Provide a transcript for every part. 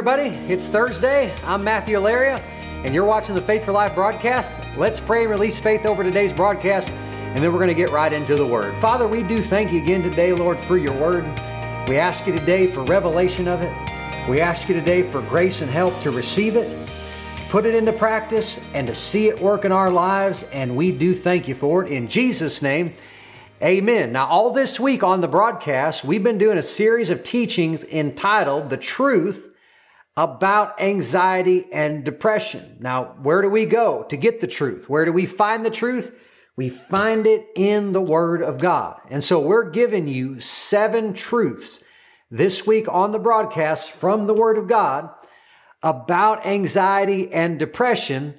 everybody. It's Thursday. I'm Matthew Allaria, and you're watching the Faith for Life broadcast. Let's pray and release faith over today's broadcast, and then we're going to get right into the Word. Father, we do thank you again today, Lord, for your Word. We ask you today for revelation of it. We ask you today for grace and help to receive it, put it into practice, and to see it work in our lives, and we do thank you for it. In Jesus' name, Amen. Now, all this week on the broadcast, we've been doing a series of teachings entitled The Truth About Anxiety and Depression. Now, where do we go to get the truth? Where do we find the truth? We find it in the Word of God. And so we're giving you seven truths this week on the broadcast from the Word of God about anxiety and depression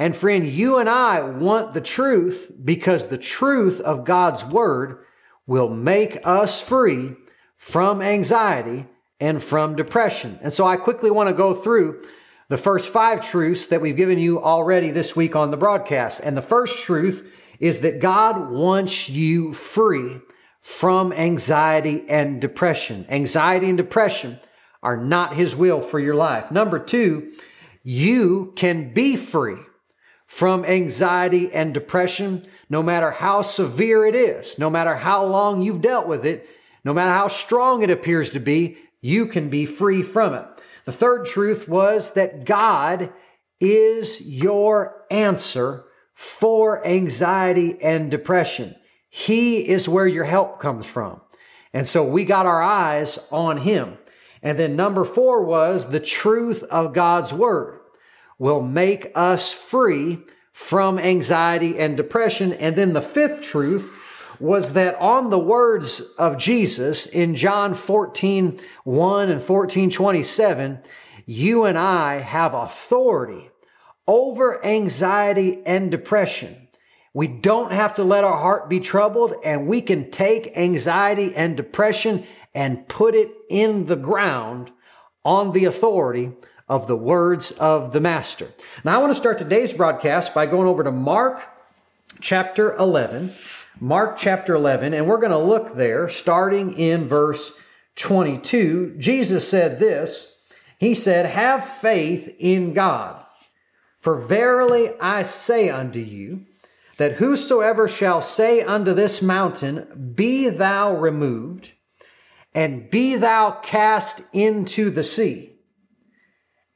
and friend, you and I want the truth because the truth of God's word will make us free from anxiety and from depression. And so I quickly want to go through the first five truths that we've given you already this week on the broadcast. And the first truth is that God wants you free from anxiety and depression. Anxiety and depression are not His will for your life. Number two, you can be free from anxiety and depression, no matter how severe it is, no matter how long you've dealt with it, no matter how strong it appears to be, you can be free from it. The third truth was that God is your answer for anxiety and depression. He is where your help comes from. And so we got our eyes on Him. And then number four was the truth of God's Word will make us free from anxiety and depression. And then the fifth truth was that on the words of Jesus in John 14, 1 and 14, 27, you and I have authority over anxiety and depression. We don't have to let our heart be troubled and we can take anxiety and depression and put it in the ground on the authority of the words of the Master. Now, I want to start today's broadcast by going over to Mark chapter 11. Mark chapter 11, and we're going to look there starting in verse 22. Jesus said this He said, Have faith in God. For verily I say unto you, that whosoever shall say unto this mountain, Be thou removed, and be thou cast into the sea,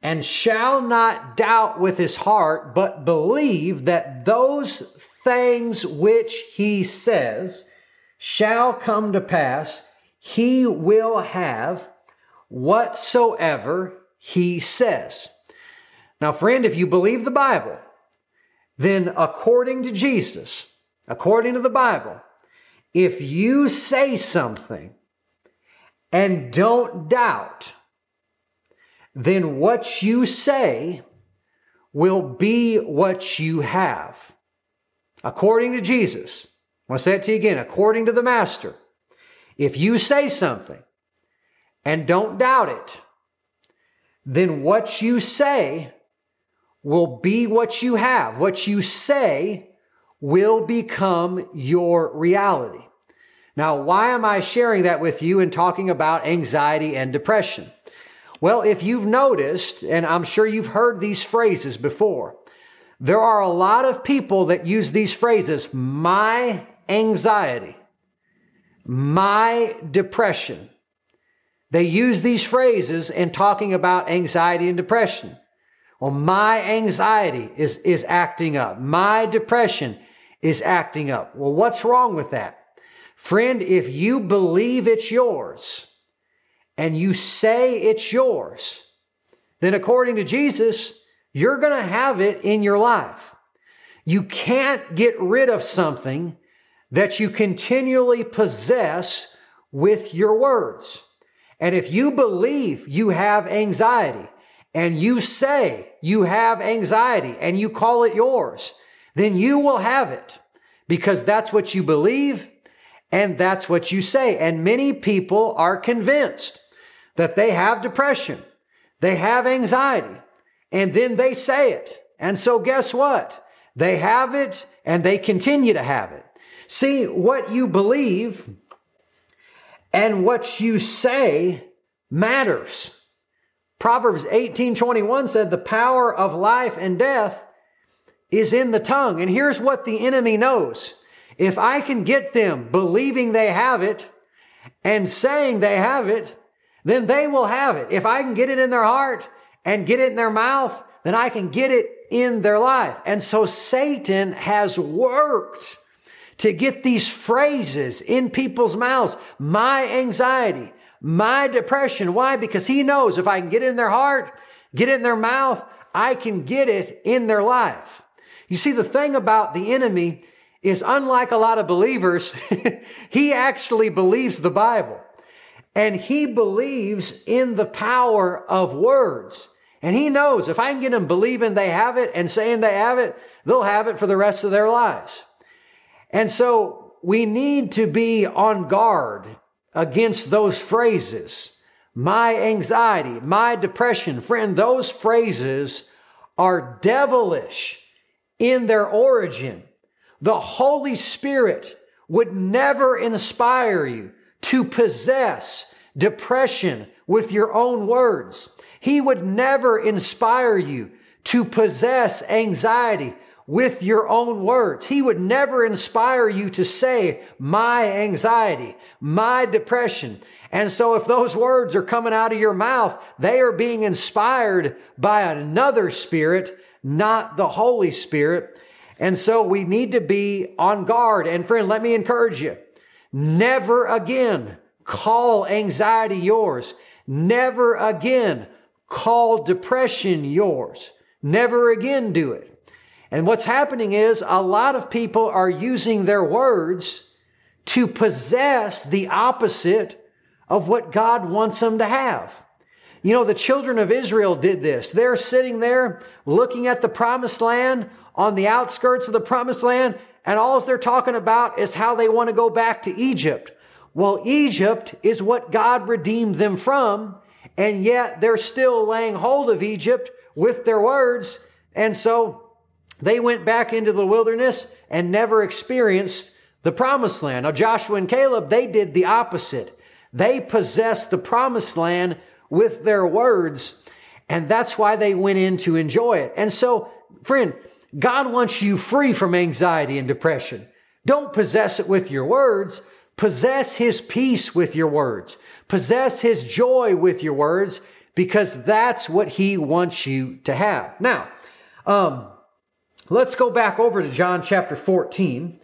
and shall not doubt with his heart, but believe that those things which he says shall come to pass, he will have whatsoever he says. Now, friend, if you believe the Bible, then according to Jesus, according to the Bible, if you say something and don't doubt, then what you say will be what you have. According to Jesus, I want to say it to you again, according to the Master, if you say something and don't doubt it, then what you say will be what you have. What you say will become your reality. Now, why am I sharing that with you and talking about anxiety and depression? Well, if you've noticed, and I'm sure you've heard these phrases before, there are a lot of people that use these phrases my anxiety, my depression. They use these phrases in talking about anxiety and depression. Well, my anxiety is, is acting up. My depression is acting up. Well, what's wrong with that? Friend, if you believe it's yours, and you say it's yours, then according to Jesus, you're going to have it in your life. You can't get rid of something that you continually possess with your words. And if you believe you have anxiety and you say you have anxiety and you call it yours, then you will have it because that's what you believe and that's what you say. And many people are convinced that they have depression, they have anxiety, and then they say it. And so, guess what? They have it and they continue to have it. See, what you believe and what you say matters. Proverbs 18 21 said, The power of life and death is in the tongue. And here's what the enemy knows if I can get them believing they have it and saying they have it, then they will have it. If I can get it in their heart and get it in their mouth, then I can get it in their life. And so Satan has worked to get these phrases in people's mouths. My anxiety, my depression. Why? Because he knows if I can get it in their heart, get it in their mouth, I can get it in their life. You see, the thing about the enemy is unlike a lot of believers, he actually believes the Bible. And he believes in the power of words. And he knows if I can get them believing they have it and saying they have it, they'll have it for the rest of their lives. And so we need to be on guard against those phrases. My anxiety, my depression, friend, those phrases are devilish in their origin. The Holy Spirit would never inspire you to possess depression with your own words. He would never inspire you to possess anxiety with your own words. He would never inspire you to say, my anxiety, my depression. And so if those words are coming out of your mouth, they are being inspired by another spirit, not the Holy Spirit. And so we need to be on guard. And friend, let me encourage you. Never again call anxiety yours. Never again call depression yours. Never again do it. And what's happening is a lot of people are using their words to possess the opposite of what God wants them to have. You know, the children of Israel did this. They're sitting there looking at the promised land on the outskirts of the promised land, and all they're talking about is how they want to go back to Egypt. Well, Egypt is what God redeemed them from, and yet they're still laying hold of Egypt with their words. And so they went back into the wilderness and never experienced the promised land. Now, Joshua and Caleb, they did the opposite. They possessed the promised land with their words, and that's why they went in to enjoy it. And so, friend, God wants you free from anxiety and depression. Don't possess it with your words. Possess His peace with your words. Possess His joy with your words because that's what He wants you to have. Now, um, Let's go back over to John chapter 14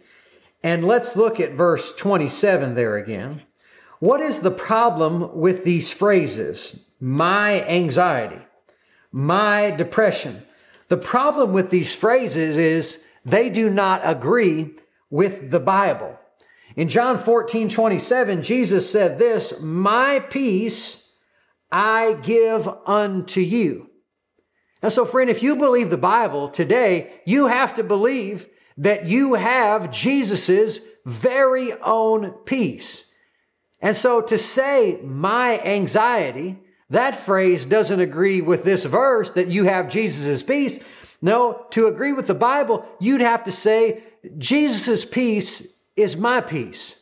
and let's look at verse 27 there again. What is the problem with these phrases? My anxiety, my depression. The problem with these phrases is they do not agree with the Bible. In John 14, 27, Jesus said this, My peace I give unto you. And so, friend, if you believe the Bible today, you have to believe that you have Jesus's very own peace. And so to say my anxiety, that phrase doesn't agree with this verse that you have Jesus's peace. No, to agree with the Bible, you'd have to say Jesus's peace is my peace.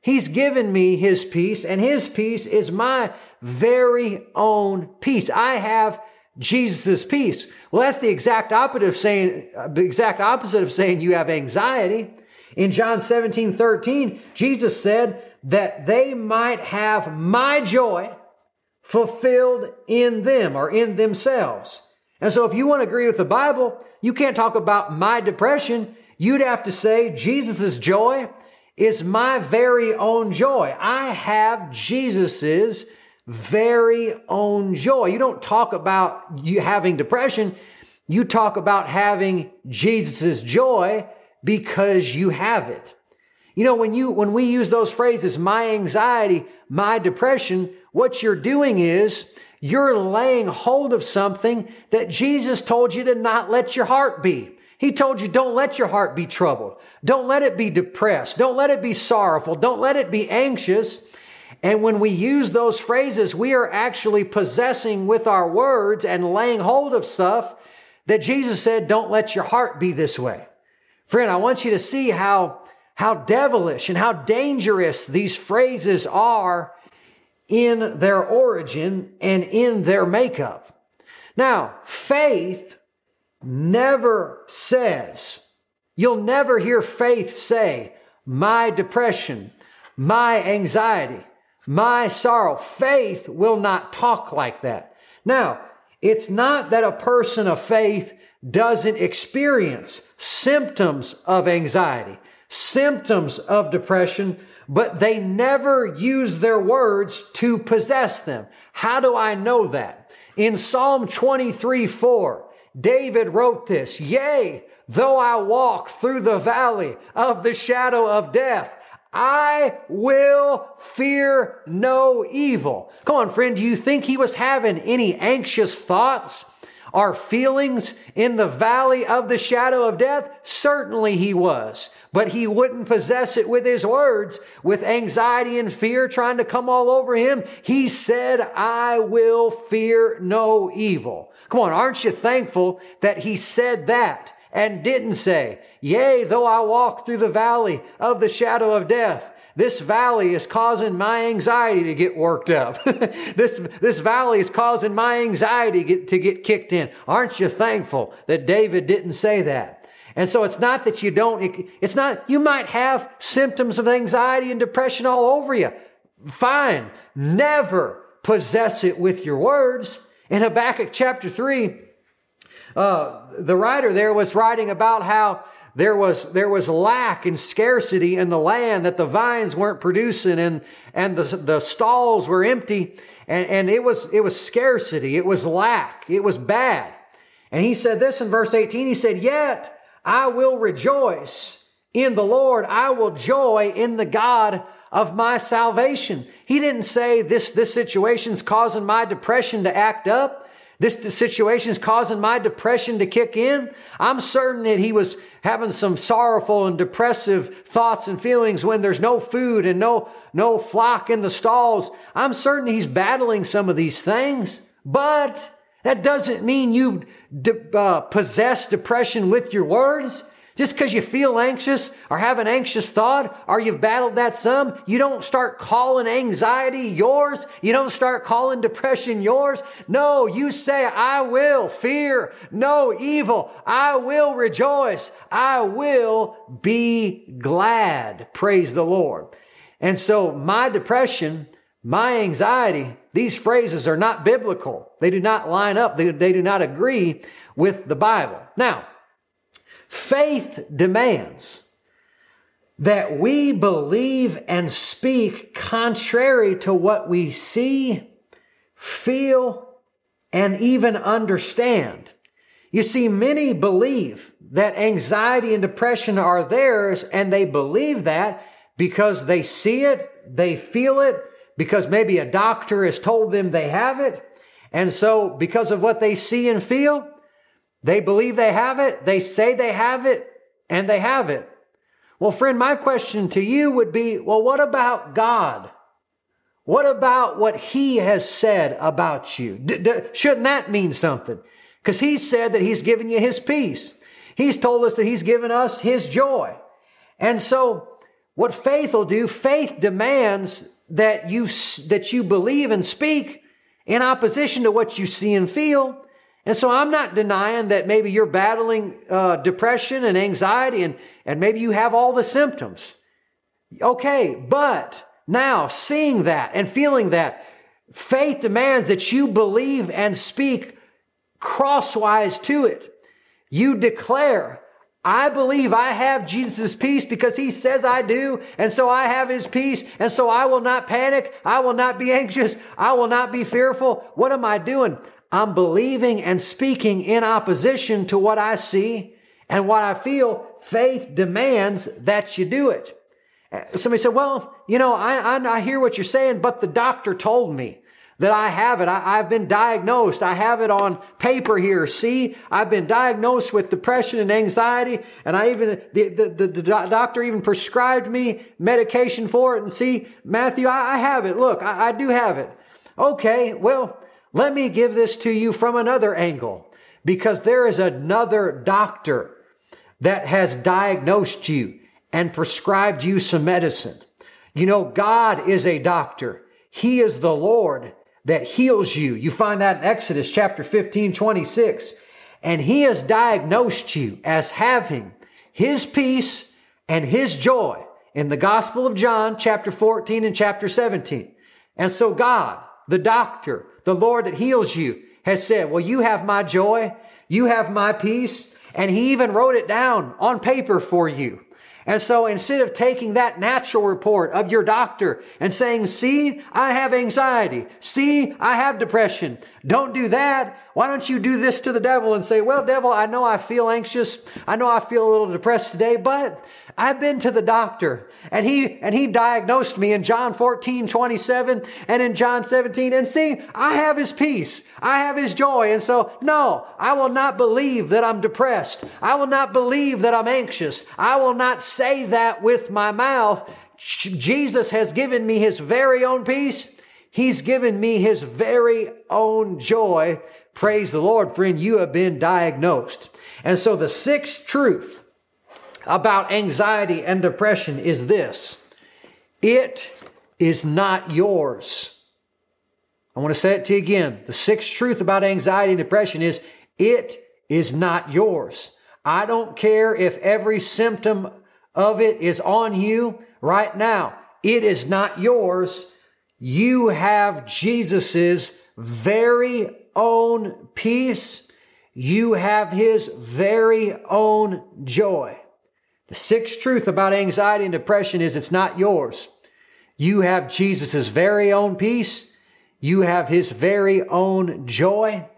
He's given me his peace and his peace is my very own peace. I have Jesus' peace. Well, that's the exact opposite of saying, uh, the exact opposite of saying you have anxiety. In John 17, 13, Jesus said that they might have my joy fulfilled in them or in themselves. And so if you want to agree with the Bible, you can't talk about my depression. You'd have to say Jesus' joy is my very own joy. I have Jesus's very own joy. You don't talk about you having depression. You talk about having Jesus' joy because you have it. You know, when you, when we use those phrases, my anxiety, my depression, what you're doing is you're laying hold of something that Jesus told you to not let your heart be. He told you don't let your heart be troubled. Don't let it be depressed. Don't let it be sorrowful. Don't let it be anxious. And when we use those phrases, we are actually possessing with our words and laying hold of stuff that Jesus said, don't let your heart be this way. Friend, I want you to see how, how devilish and how dangerous these phrases are in their origin and in their makeup. Now, faith never says, you'll never hear faith say, my depression, my anxiety, my sorrow. Faith will not talk like that. Now, it's not that a person of faith doesn't experience symptoms of anxiety, symptoms of depression, but they never use their words to possess them. How do I know that? In Psalm 23 4, David wrote this, Yea, though I walk through the valley of the shadow of death, I will fear no evil. Come on, friend, do you think he was having any anxious thoughts or feelings in the valley of the shadow of death? Certainly he was. But he wouldn't possess it with his words, with anxiety and fear trying to come all over him. He said, I will fear no evil. Come on, aren't you thankful that he said that and didn't say, Yea, though I walk through the valley of the shadow of death, this valley is causing my anxiety to get worked up. this, this valley is causing my anxiety get, to get kicked in. Aren't you thankful that David didn't say that? And so it's not that you don't, it, it's not, you might have symptoms of anxiety and depression all over you. Fine. Never possess it with your words. In Habakkuk chapter 3, uh, the writer there was writing about how there was, there was lack and scarcity in the land that the vines weren't producing and, and the, the stalls were empty and, and it was, it was scarcity. It was lack. It was bad. And he said this in verse 18. He said, yet I will rejoice in the Lord. I will joy in the God of my salvation. He didn't say this, this situation's causing my depression to act up. This situation is causing my depression to kick in. I'm certain that he was having some sorrowful and depressive thoughts and feelings when there's no food and no, no flock in the stalls. I'm certain he's battling some of these things, but that doesn't mean you de- uh, possess depression with your words. Just because you feel anxious or have an anxious thought or you've battled that some, you don't start calling anxiety yours. You don't start calling depression yours. No, you say, I will fear no evil. I will rejoice. I will be glad. Praise the Lord. And so my depression, my anxiety, these phrases are not biblical. They do not line up. They, they do not agree with the Bible. Now, Faith demands that we believe and speak contrary to what we see, feel, and even understand. You see, many believe that anxiety and depression are theirs, and they believe that because they see it, they feel it, because maybe a doctor has told them they have it. And so, because of what they see and feel, they believe they have it, they say they have it, and they have it. Well, friend, my question to you would be well, what about God? What about what He has said about you? D- d- shouldn't that mean something? Because He said that He's given you His peace. He's told us that He's given us His joy. And so, what faith will do, faith demands that you, that you believe and speak in opposition to what you see and feel. And so I'm not denying that maybe you're battling uh, depression and anxiety and, and maybe you have all the symptoms. Okay, but now seeing that and feeling that, faith demands that you believe and speak crosswise to it. You declare, I believe I have Jesus' peace because he says I do, and so I have his peace, and so I will not panic. I will not be anxious. I will not be fearful. What am I doing? I'm believing and speaking in opposition to what I see and what I feel. Faith demands that you do it. Somebody said, Well, you know, I, I, I hear what you're saying, but the doctor told me that I have it. I, have been diagnosed. I have it on paper here. See, I've been diagnosed with depression and anxiety, and I even the, the, the, the doctor even prescribed me medication for it. And see, Matthew, I, I have it. Look, I, I do have it. Okay, well, let me give this to you from another angle because there is another doctor that has diagnosed you and prescribed you some medicine. You know, God is a doctor. He is the Lord that heals you. You find that in Exodus chapter 15, 26. And He has diagnosed you as having His peace and His joy in the Gospel of John, chapter 14 and chapter 17. And so God, the doctor, the Lord that heals you, has said, Well, you have my joy, you have my peace, and He even wrote it down on paper for you. And so instead of taking that natural report of your doctor and saying, see, I have anxiety. See, I have depression. Don't do that. Why don't you do this to the devil and say, well, devil, I know I feel anxious. I know I feel a little depressed today, but I've been to the doctor and he, and he diagnosed me in John 14, 27 and in John 17. And see, I have his peace. I have his joy. And so, no, I will not believe that I'm depressed. I will not believe that I'm anxious. I will not say that with my mouth. Jesus has given me his very own peace. He's given me his very own joy. Praise the Lord, friend. You have been diagnosed. And so the sixth truth about anxiety and depression is this it is not yours. I want to say it to you again. The sixth truth about anxiety and depression is it is not yours. I don't care if every symptom of it is on you right now. It is not yours. You have Jesus's very own peace. You have his very own joy. The sixth truth about anxiety and depression is it's not yours. You have Jesus's very own peace. You have his very own joy.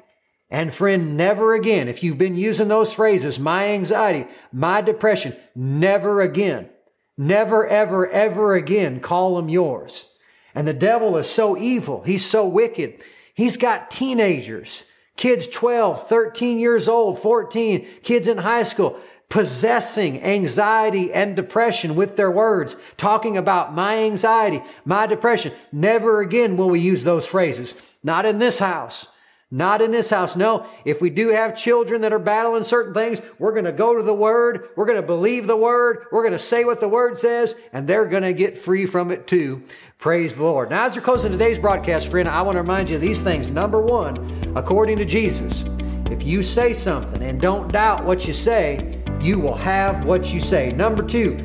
And friend, never again, if you've been using those phrases, my anxiety, my depression, never again, never, ever, ever again call them yours. And the devil is so evil. He's so wicked. He's got teenagers, kids 12, 13 years old, 14, kids in high school possessing anxiety and depression with their words, talking about my anxiety, my depression. Never again will we use those phrases. Not in this house. Not in this house. No, if we do have children that are battling certain things, we're going to go to the Word. We're going to believe the Word. We're going to say what the Word says, and they're going to get free from it too. Praise the Lord. Now, as we're closing today's broadcast, friend, I want to remind you of these things. Number one, according to Jesus, if you say something and don't doubt what you say, you will have what you say. Number two,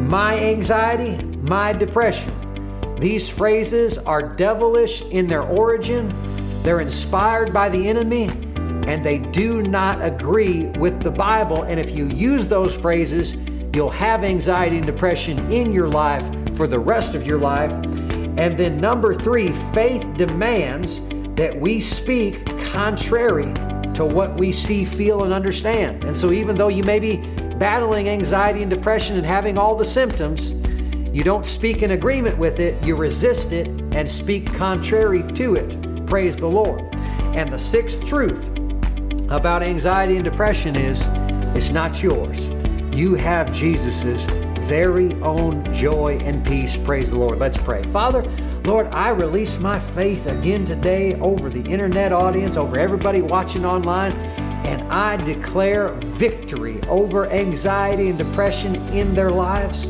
my anxiety, my depression. These phrases are devilish in their origin, they're inspired by the enemy, and they do not agree with the Bible. And if you use those phrases, you'll have anxiety and depression in your life for the rest of your life. And then, number three, faith demands that we speak contrary to what we see, feel, and understand. And so, even though you may be battling anxiety and depression and having all the symptoms, you don't speak in agreement with it, you resist it and speak contrary to it. Praise the Lord. And the sixth truth about anxiety and depression is it's not yours. You have Jesus's very own joy and peace. Praise the Lord. Let's pray. Father, Lord, I release my faith again today over the internet audience, over everybody watching online, and I declare victory over anxiety and depression in their lives.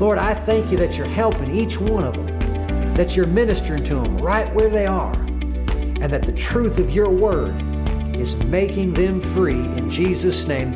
Lord, I thank you that you're helping each one of them, that you're ministering to them right where they are, and that the truth of your word is making them free. In Jesus' name,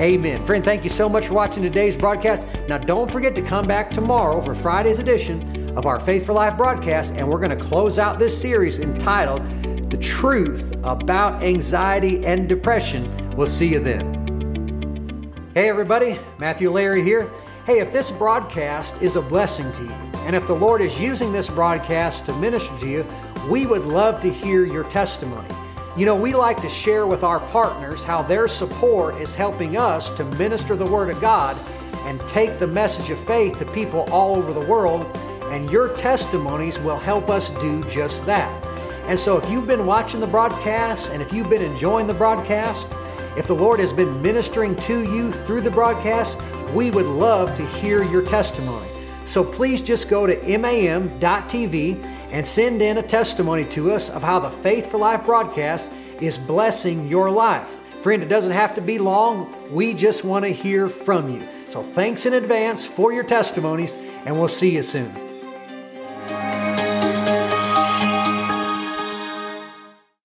amen. Friend, thank you so much for watching today's broadcast. Now, don't forget to come back tomorrow for Friday's edition of our Faith for Life broadcast, and we're going to close out this series entitled The Truth About Anxiety and Depression. We'll see you then. Hey, everybody, Matthew Allaria here. Hey, if this broadcast is a blessing to you, and if the Lord is using this broadcast to minister to you, we would love to hear your testimony. You know, we like to share with our partners how their support is helping us to minister the Word of God and take the message of faith to people all over the world and your testimonies will help us do just that. And so, if you've been watching the broadcast and if you've been enjoying the broadcast, if the Lord has been ministering to you through the broadcast, we would love to hear your testimony. So please just go to mam.tv and send in a testimony to us of how the Faith for Life broadcast is blessing your life. Friend, it doesn't have to be long. We just want to hear from you. So thanks in advance for your testimonies, and we'll see you soon.